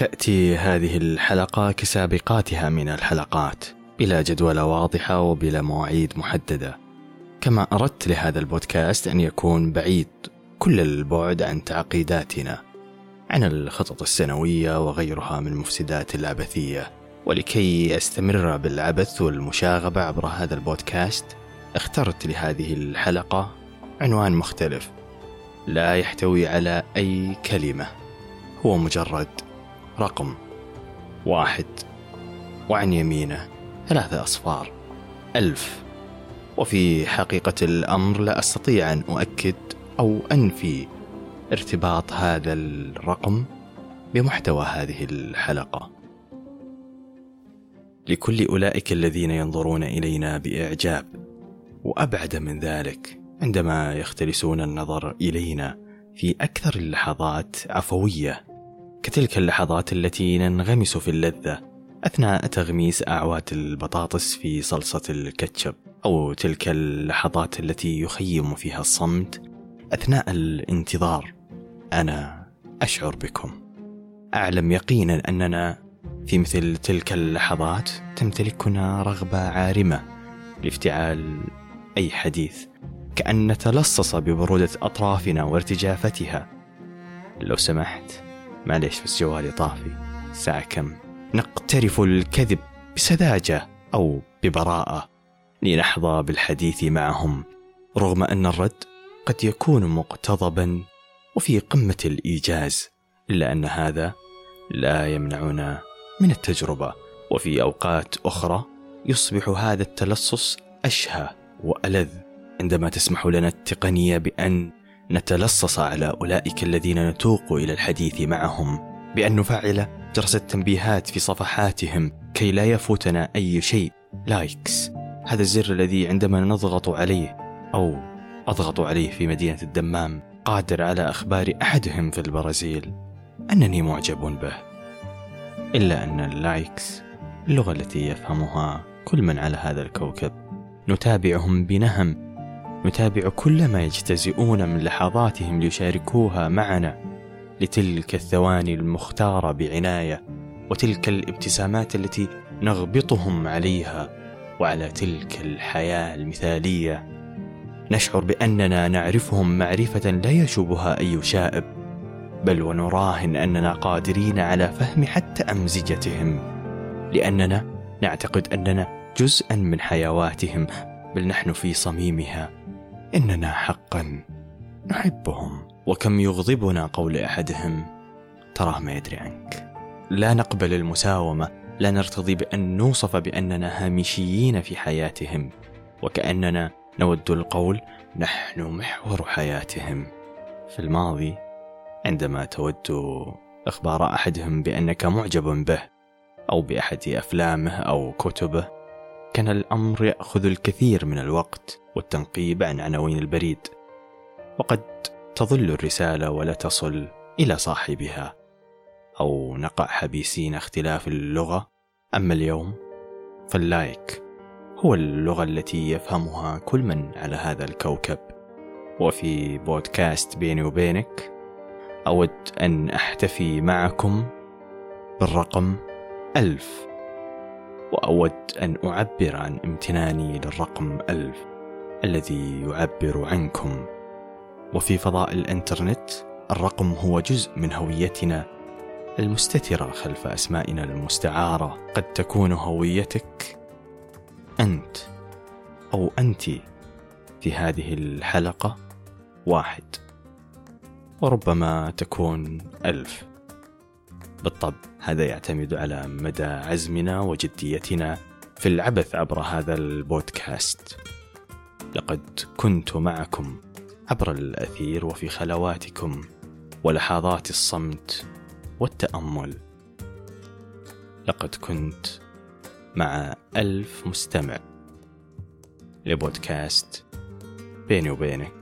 تأتي هذه الحلقة كسابقاتها من الحلقات بلا جدولة واضحة وبلا مواعيد محددة. كما أردت لهذا البودكاست أن يكون بعيد كل البعد عن تعقيداتنا عن الخطط السنوية وغيرها من المفسدات العبثية. ولكي أستمر بالعبث والمشاغبة عبر هذا البودكاست اخترت لهذه الحلقة عنوان مختلف. لا يحتوي على أي كلمة. هو مجرد رقم واحد وعن يمينه ثلاثة أصفار ألف. وفي حقيقة الأمر لا أستطيع أن أؤكد أو أنفي ارتباط هذا الرقم بمحتوى هذه الحلقة. لكل أولئك الذين ينظرون إلينا بإعجاب وأبعد من ذلك عندما يختلسون النظر إلينا في أكثر اللحظات عفوية. كتلك اللحظات التي ننغمس في اللذة أثناء تغميس أعواد البطاطس في صلصة الكاتشب أو تلك اللحظات التي يخيم فيها الصمت أثناء الانتظار أنا أشعر بكم. أعلم يقينا أننا في مثل تلك اللحظات تمتلكنا رغبة عارمة لافتعال أي حديث كأن نتلصص ببرودة أطرافنا وارتجافتها. لو سمحت. معليش بس جوالي طافي. الساعة كم؟ نقترف الكذب بسذاجة أو ببراءة. لنحظى بالحديث معهم رغم أن الرد قد يكون مقتضبا وفي قمة الإيجاز إلا أن هذا لا يمنعنا من التجربة. وفي أوقات أخرى يصبح هذا التلصص أشهى وألذ. عندما تسمح لنا التقنية بأن نتلصص على أولئك الذين نتوق إلى الحديث معهم بأن نفعل جرس التنبيهات في صفحاتهم كي لا يفوتنا أي شيء. لايكس هذا الزر الذي عندما نضغط عليه أو أضغط عليه في مدينة الدمام قادر على أخبار أحدهم في البرازيل. أنني معجب به. إلا أن اللايكس اللغة التي يفهمها كل من على هذا الكوكب. نتابعهم بنهم نتابع كل ما يجتزئون من لحظاتهم ليشاركوها معنا لتلك الثواني المختارة بعناية وتلك الابتسامات التي نغبطهم عليها وعلى تلك الحياة المثالية. نشعر بأننا نعرفهم معرفة لا يشوبها أي شائب بل ونراهن أننا قادرين على فهم حتى أمزجتهم لأننا نعتقد أننا جزءا من حيواتهم بل نحن في صميمها. إننا حقا نحبهم. وكم يغضبنا قول أحدهم. تراه ما يدري عنك. لا نقبل المساومة. لا نرتضي بأن نوصف بأننا هامشيين في حياتهم. وكأننا نود القول نحن محور حياتهم. في الماضي عندما تود إخبار أحدهم بأنك معجب به أو بأحد أفلامه أو كتبه كان الأمر يأخذ الكثير من الوقت والتنقيب عن عناوين البريد وقد تظل الرسالة ولا تصل إلى صاحبها أو نقع حبيسين اختلاف اللغة. أما اليوم فاللايك هو اللغة التي يفهمها كل من على هذا الكوكب. وفي بودكاست بيني وبينك أود أن أحتفي معكم بالرقم ألف وأود أن أعبر عن امتناني للرقم ألف الذي يعبر عنكم. وفي فضاء الإنترنت الرقم هو جزء من هويتنا المستترة خلف أسمائنا المستعارة. قد تكون هويتك أنت أو أنت في هذه الحلقة واحد. وربما تكون ألف. بالطبع هذا يعتمد على مدى عزمنا وجديتنا في العبث عبر هذا البودكاست. لقد كنت معكم عبر الأثير وفي خلواتكم ولحظات الصمت والتأمل. لقد كنت مع ألف مستمع لبودكاست بيني وبينك.